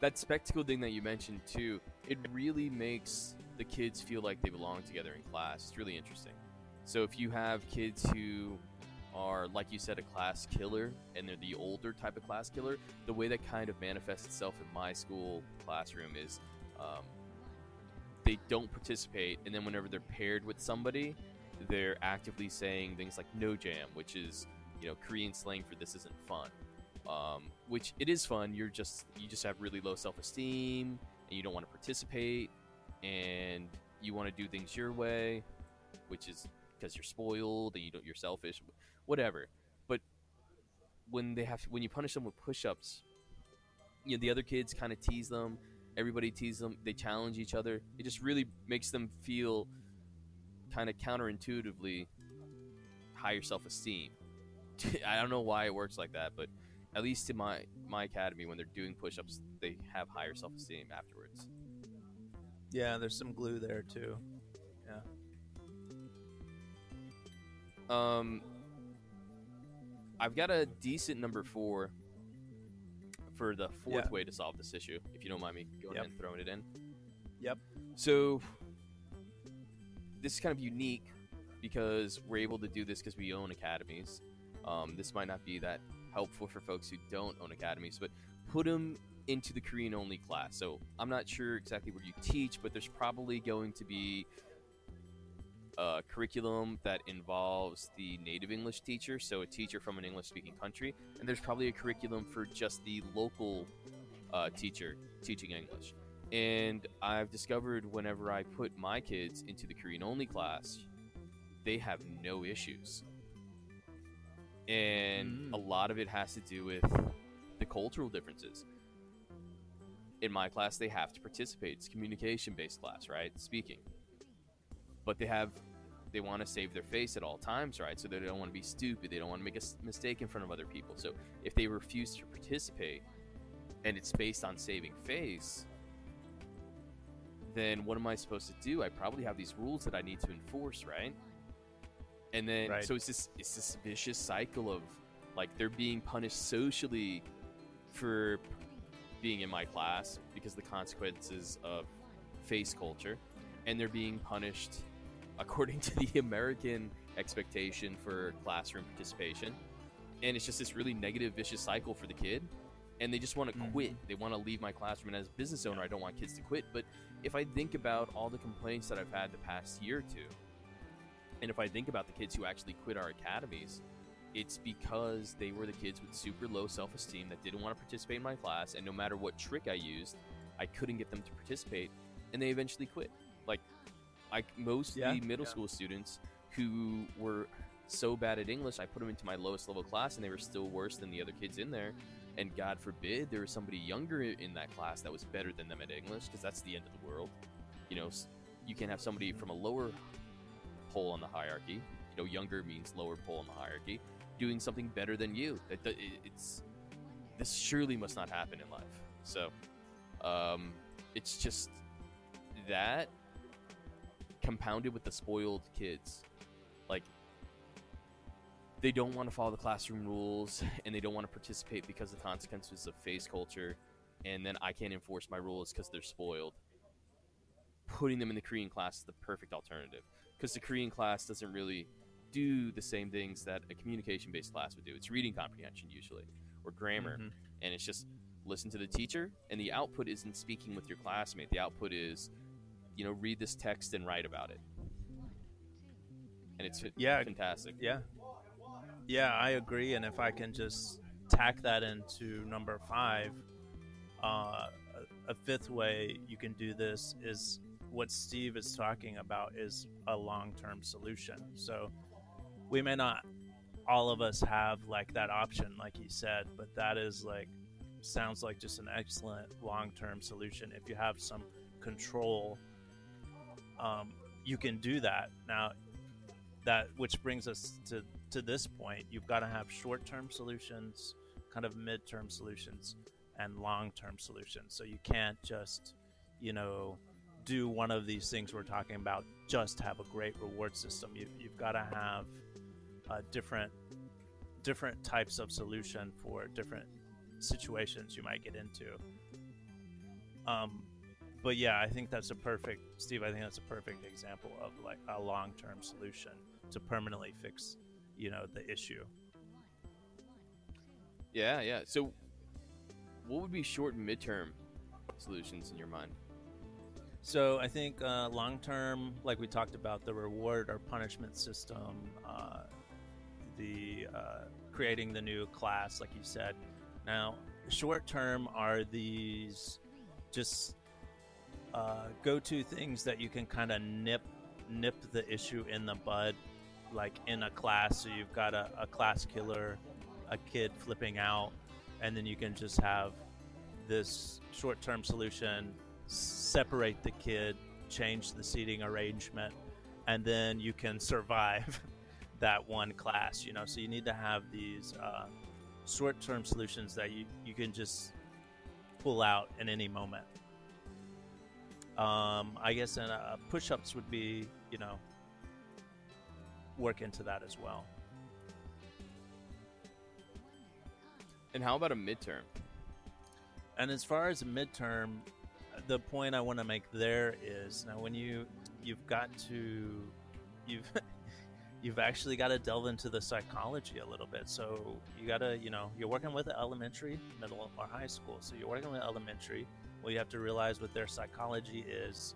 That spectacle thing that you mentioned too, it really makes the kids feel like they belong together in class. It's really interesting. So if you have kids who are, like you said, a class killer, and they're the older type of class killer, the way that kind of manifests itself in my school classroom is um, they don't participate, and then whenever they're paired with somebody, they're actively saying things like "no jam," which is you know Korean slang for "this isn't fun." Um, which it is fun. You're just you just have really low self esteem, and you don't want to participate, and you want to do things your way, which is because you're spoiled and you don't you're selfish, whatever. But when they have when you punish them with push-ups, you know the other kids kind of tease them. Everybody teases them. They challenge each other. It just really makes them feel kind of counterintuitively higher self-esteem. I don't know why it works like that, but at least in my my academy, when they're doing push-ups, they have higher self-esteem afterwards. Yeah, there's some glue there too. Yeah. Um, I've got a decent number four for the fourth Yeah. way to solve this issue. If you don't mind me going Yep. ahead and throwing it in. Yep. So this is kind of unique because we're able to do this because we own academies. Um, this might not be that helpful for folks who don't own academies, but put them into the Korean only class. So I'm not sure exactly where you teach, but there's probably going to be a curriculum that involves the native English teacher, so a teacher from an English speaking country, and there's probably a curriculum for just the local uh, teacher teaching English. And I've discovered whenever I put my kids into the Korean only class, they have no issues. And Mm. a lot of it has to do with the cultural differences. In my class, they have to participate. It's communication based class, right? Speaking. But they have, they want to save their face at all times, right? So they don't want to be stupid. They don't want to make a mistake in front of other people. So if they refuse to participate and it's based on saving face, then what am I supposed to do? I probably have these rules that I need to enforce, right? And then Right. so it's this it's this vicious cycle of like they're being punished socially for being in my class because the consequences of face culture, and they're being punished according to the American expectation for classroom participation. And it's just this really negative, vicious cycle for the kid. And they just want to Mhm. quit. They want to leave my classroom. And as a business owner, I don't want kids to quit. But if I think about all the complaints that I've had the past year or two, and if I think about the kids who actually quit our academies, it's because they were the kids with super low self esteem that didn't want to participate in my class. And no matter what trick I used, I couldn't get them to participate. And they eventually quit. Like, I, most Yeah, of the middle yeah. school students who were so bad at English, I put them into my lowest level class and they were still worse than the other kids in there. And God forbid there was somebody younger in that class that was better than them at English because that's the end of the world. You know, you can have somebody from a lower pole on the hierarchy. You know, younger means lower pole on the hierarchy, doing something better than you. That- it- it's this surely must not happen in life. So, um, it's just that compounded with the spoiled kids, like they don't want to follow the classroom rules and they don't want to participate because the consequences of face culture, and then I can't enforce my rules because they're spoiled. Putting them in the Korean class is the perfect alternative because the Korean class doesn't really do the same things that a communication based class would do. It's reading comprehension usually or grammar, Mhm. and it's just listen to the teacher, and the output isn't speaking with your classmate. The output is, you know, read this text and write about it, and it's Yeah. fantastic. Yeah. Yeah, I agree. And if I can just tack that into number five, uh, a, a fifth way you can do this is what Steve is talking about is a long term solution. So we may not all of us have like that option, like you said, but that is like sounds like just an excellent long term solution. If you have some control, um, you can do that now. That which brings us to to this point. You've got to have short term solutions, kind of mid term solutions, and long term solutions. So you can't just, you know, do one of these things we're talking about. Just have a great reward system. You, you've got to have uh, different different types of solution for different situations you might get into. Um, but yeah, I think that's a perfect, Steve. I think that's a perfect example of like a long-term solution to permanently fix, you know, the issue. Yeah, yeah. So, what would be short and midterm solutions in your mind? So I think uh, long-term, like we talked about, the reward or punishment system, uh, the uh, creating the new class, like you said. Now, short-term are these just uh, go-to things that you can kind of nip nip the issue in the bud, like in a class. So you've got a, a class killer, a kid flipping out, and then you can just have this short-term solution separate the kid, change the seating arrangement, and then you can survive that one class. You know, so you need to have these uh, short-term solutions that you you can just pull out in any moment. Um, I guess and uh, push-ups would be, you know, work into that as well. And how about a midterm? And as far as a midterm, the point I want to make there is now when you you've got to you've you've actually got to delve into the psychology a little bit. So you got to you know you're working with elementary, middle, or high school. So you're working with elementary. Well, you have to realize what their psychology is.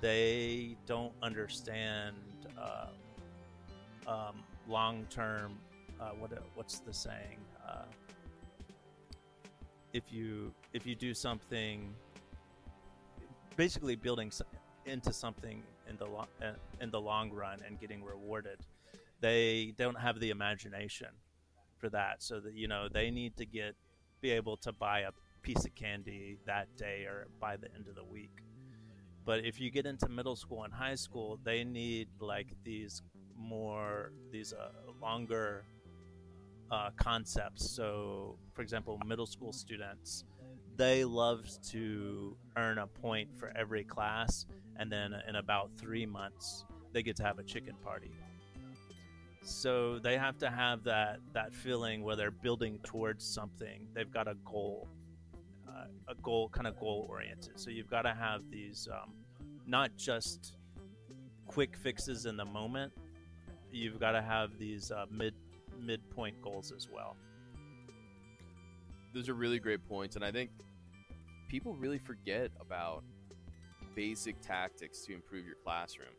They don't understand uh, um, long term. Uh, what what's the saying? Uh, if you if you do something basically building into something in the uh, in the long run and getting rewarded. They don't have the imagination for that, so that you know they need to get be able to buy a piece of candy that day or by the end of the week. But if you get into middle school and high school, they need like these more these uh, longer uh, concepts. So, for example, middle school students they love to earn a point for every class, and then in about three months, they get to have a chicken party. So they have to have that that feeling where they're building towards something. They've got a goal, uh, a goal kind of goal oriented. So you've got to have these um, not just quick fixes in the moment. You've got to have these uh, mid midpoint goals as well those are really great points, and I think people really forget about basic tactics to improve your classroom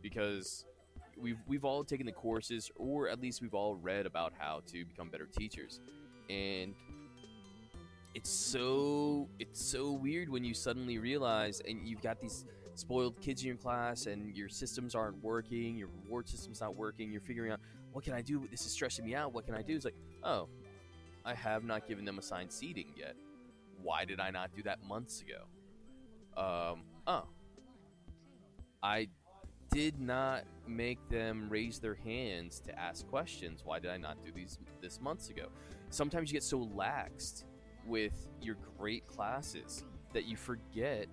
because we've we've all taken the courses, or at least we've all read about how to become better teachers, and it's so it's so weird when you suddenly realize and you've got these spoiled kids in your class and your systems aren't working your reward system's not working you're figuring out what can i do this is stressing me out what can i do it's like oh I have not given them assigned seating yet. Why did I not do that months ago? Um, oh. I did not make them raise their hands to ask questions. Why did I not do these this months ago? Sometimes you get so laxed with your great classes that you forget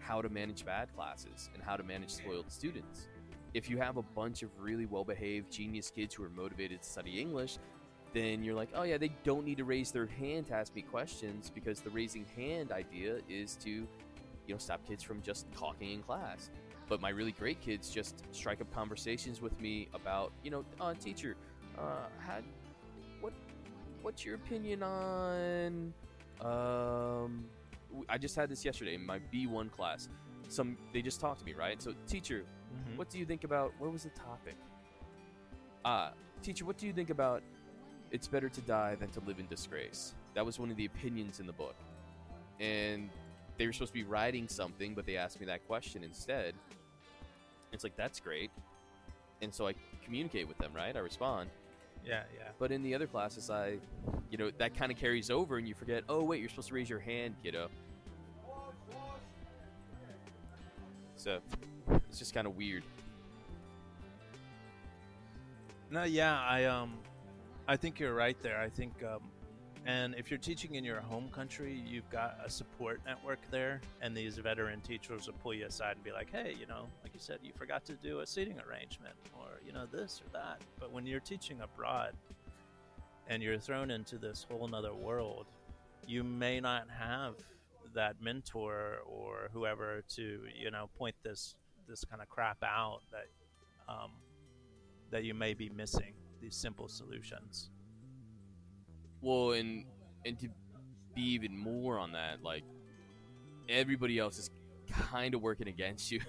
how to manage bad classes and how to manage spoiled students. If you have a bunch of really well behaved genius kids who are motivated to study English, then you're like, oh yeah, they don't need to raise their hand to ask me questions because the raising hand idea is to, you know, stop kids from just talking in class. But my really great kids just strike up conversations with me about, you know, uh, teacher, uh, how, what, what's your opinion on, um, I just had this yesterday in my B1 class. Some they just talked to me, right? So, teacher, mm-hmm. what do you think about what was the topic? Ah, uh, teacher, what do you think about it's better to die than to live in disgrace. That was one of the opinions in the book. And they were supposed to be writing something, but they asked me that question instead. It's like, that's great. And so I communicate with them, right? I respond. Yeah, yeah. But in the other classes, I, you know, that kind of carries over and you forget, oh, wait, you're supposed to raise your hand, kiddo. So it's just kind of weird. No, yeah, I um, I think you're right there. I think, um, and if you're teaching in your home country, you've got a support network there, and these veteran teachers will pull you aside and be like, "Hey, you know, like you said, you forgot to do a seating arrangement, or you know, this or that." But when you're teaching abroad, and you're thrown into this whole nother world, you may not have that mentor or whoever to you know point this this kind of crap out that um, that you may be missing these simple solutions. Well, and and to be even more on that, like everybody else is kind of working against you.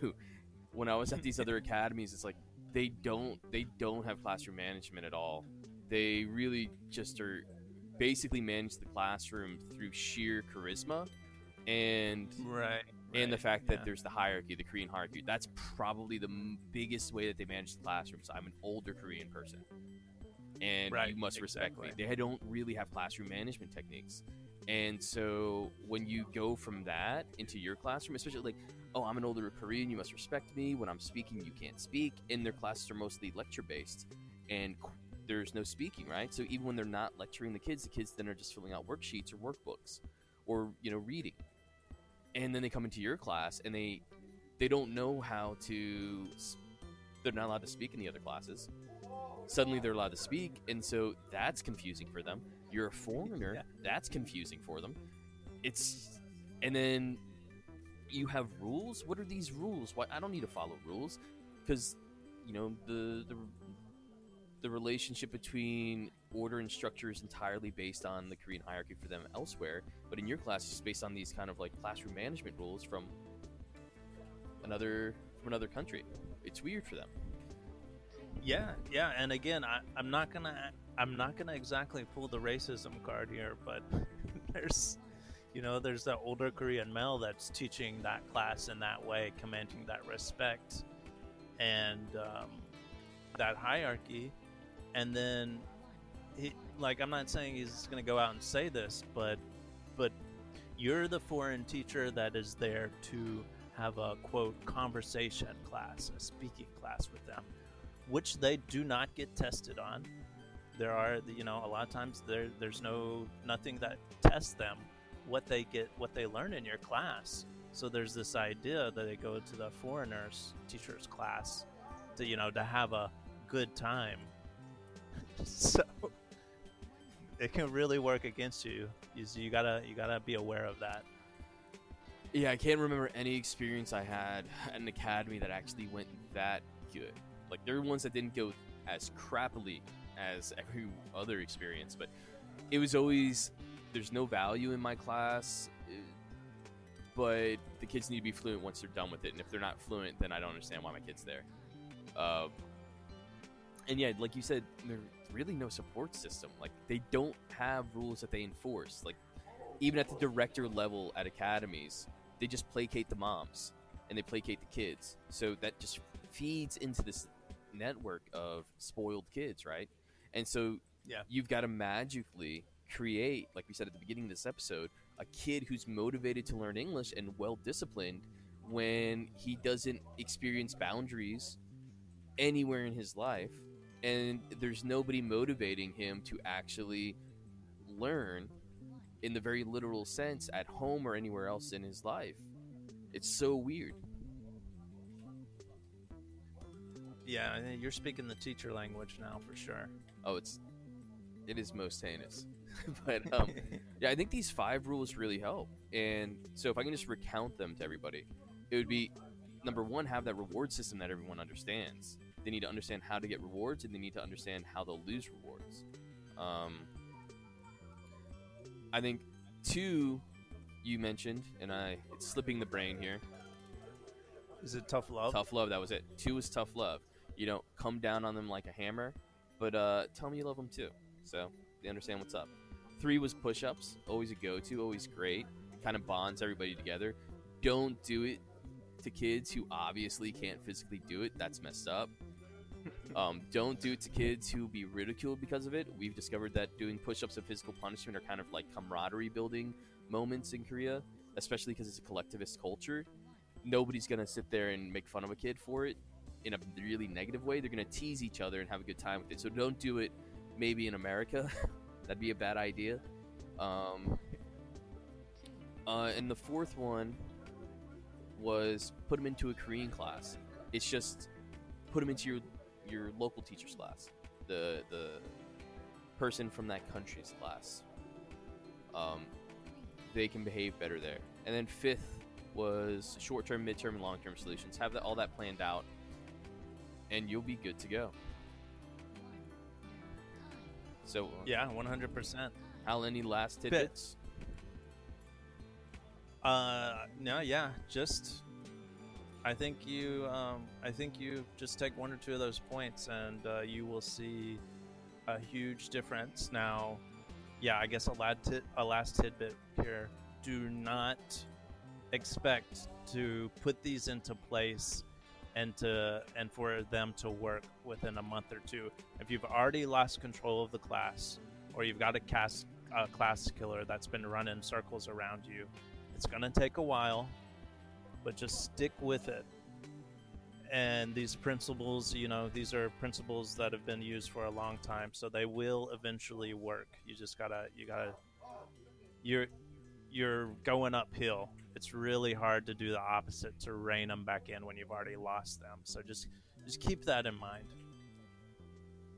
when I was at these other academies, it's like they don't they don't have classroom management at all. They really just are basically manage the classroom through sheer charisma and right and the fact yeah. that there's the hierarchy, the Korean hierarchy. That's probably the m- biggest way that they manage the classrooms. I'm an older Korean person, and Right, you must respect me. They don't really have classroom management techniques, and so when you go from that into your classroom, especially like, oh, I'm an older Korean, you must respect me. When I'm speaking, you can't speak. And their classes are mostly lecture based, and there's no speaking, right? So even when they're not lecturing the kids, the kids then are just filling out worksheets or workbooks, or you know, reading and then they come into your class and they they don't know how to they're not allowed to speak in the other classes suddenly they're allowed to speak and so that's confusing for them you're a foreigner Yeah. that's confusing for them it's and then you have rules what are these rules why i don't need to follow rules because you know the the the relationship between order and structure is entirely based on the Korean hierarchy for them elsewhere, but in your class it's based on these kind of like classroom management rules from another from another country. It's weird for them. Yeah, yeah, and again, I, I'm not gonna, I'm not gonna exactly pull the racism card here, but there's, you know, there's that older Korean male that's teaching that class in that way, commanding that respect, and um, that hierarchy, and then, he, like, I'm not saying he's gonna go out and say this, but, but you're the foreign teacher that is there to have a quote conversation class, a speaking class with them which they do not get tested on. There are, you know, a lot of times there there's no nothing that tests them what they get what they learn in your class. So there's this idea that they go to the foreigners teachers class to you know to have a good time. so it can really work against you. You, you gotta you gotta be aware of that. Yeah, I can't remember any experience I had at an academy that actually went that good. Like there were ones that didn't go as crappily as every other experience, but it was always there's no value in my class, eh, but the kids need to be fluent once they're done with it, and if they're not fluent, then I don't understand why my kid's there. Uh, and yeah, like you said, there's really no support system. Like they don't have rules that they enforce. Like even at the director level at academies, they just placate the moms and they placate the kids. So that just feeds into this network of spoiled kids, right? And so Yeah. you've got to magically create, like we said at the beginning of this episode, a kid who's motivated to learn English and well disciplined when he doesn't experience boundaries anywhere in his life and there's nobody motivating him to actually learn in the very literal sense at home or anywhere else in his life. It's so weird. Yeah, you're speaking the teacher language now for sure. Oh, it's it is most heinous. but um yeah, I think these five rules really help. And so if I can just recount them to everybody, it would be number 1 have that reward system that everyone understands. They need to understand how to get rewards and they need to understand how they'll lose rewards. Um I think two you mentioned and I it's slipping the brain here. Is it tough love? Tough love, that was it. Two is tough love. You don't come down on them like a hammer, but uh, tell them you love them too. So they understand what's up. Three was push ups, always a go to, always great. Kind of bonds everybody together. Don't do it to kids who obviously can't physically do it. That's messed up. Um, don't do it to kids who be ridiculed because of it. We've discovered that doing push ups and physical punishment are kind of like camaraderie building moments in Korea, especially because it's a collectivist culture nobody's gonna sit there and make fun of a kid for it in a really negative way. They're gonna tease each other and have a good time with it. So don't do it. Maybe in America, that'd be a bad idea. Um, uh, and the fourth one was put them into a Korean class. It's just put them into your your local teacher's class, the the person from that country's class. Um, they can behave better there. And then fifth was short-term, mid-term, and long-term solutions. Have that all that planned out, and you'll be good to go. So, uh, Yeah, one hundred percent. Hal, any last tidbits? Uh, no, yeah, just I think you, um, I think you just take one or two of those points, and uh, you will see a huge difference. Now, yeah, I guess a lad tit- a last tidbit here: do not expect to put these into place and to and for them to work within a month or two. If you've already lost control of the class, or you've got a cast a class killer that's been running circles around you, it's gonna take a while, but just stick with it. And these principles, you know, these are principles that have been used for a long time, so they will eventually work. You just gotta, you gotta, you're, you're going uphill. It's really hard to do the opposite to rein them back in when you've already lost them. So just, just keep that in mind.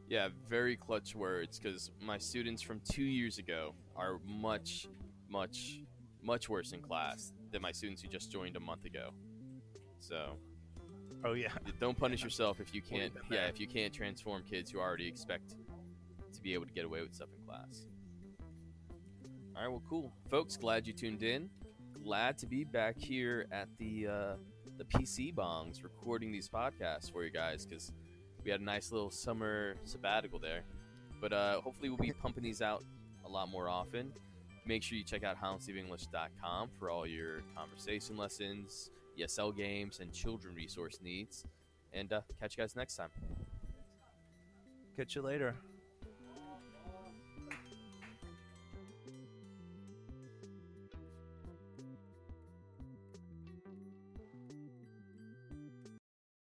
Yeah, very clutch words because my students from two years ago are much, much, much worse in class than my students who just joined a month ago. So Oh yeah, don't punish yourself if you can't. Yeah, if you can't transform kids who already expect to be able to get away with stuff in class. All right, well, cool, folks. Glad you tuned in. Glad to be back here at the uh, the PC Bangs recording these podcasts for you guys because we had a nice little summer sabbatical there. But uh, hopefully, we'll be pumping these out a lot more often. Make sure you check out halandsteveenglish.com for all your conversation lessons, ESL games, and children resource needs. And uh, catch you guys next time. catch you later.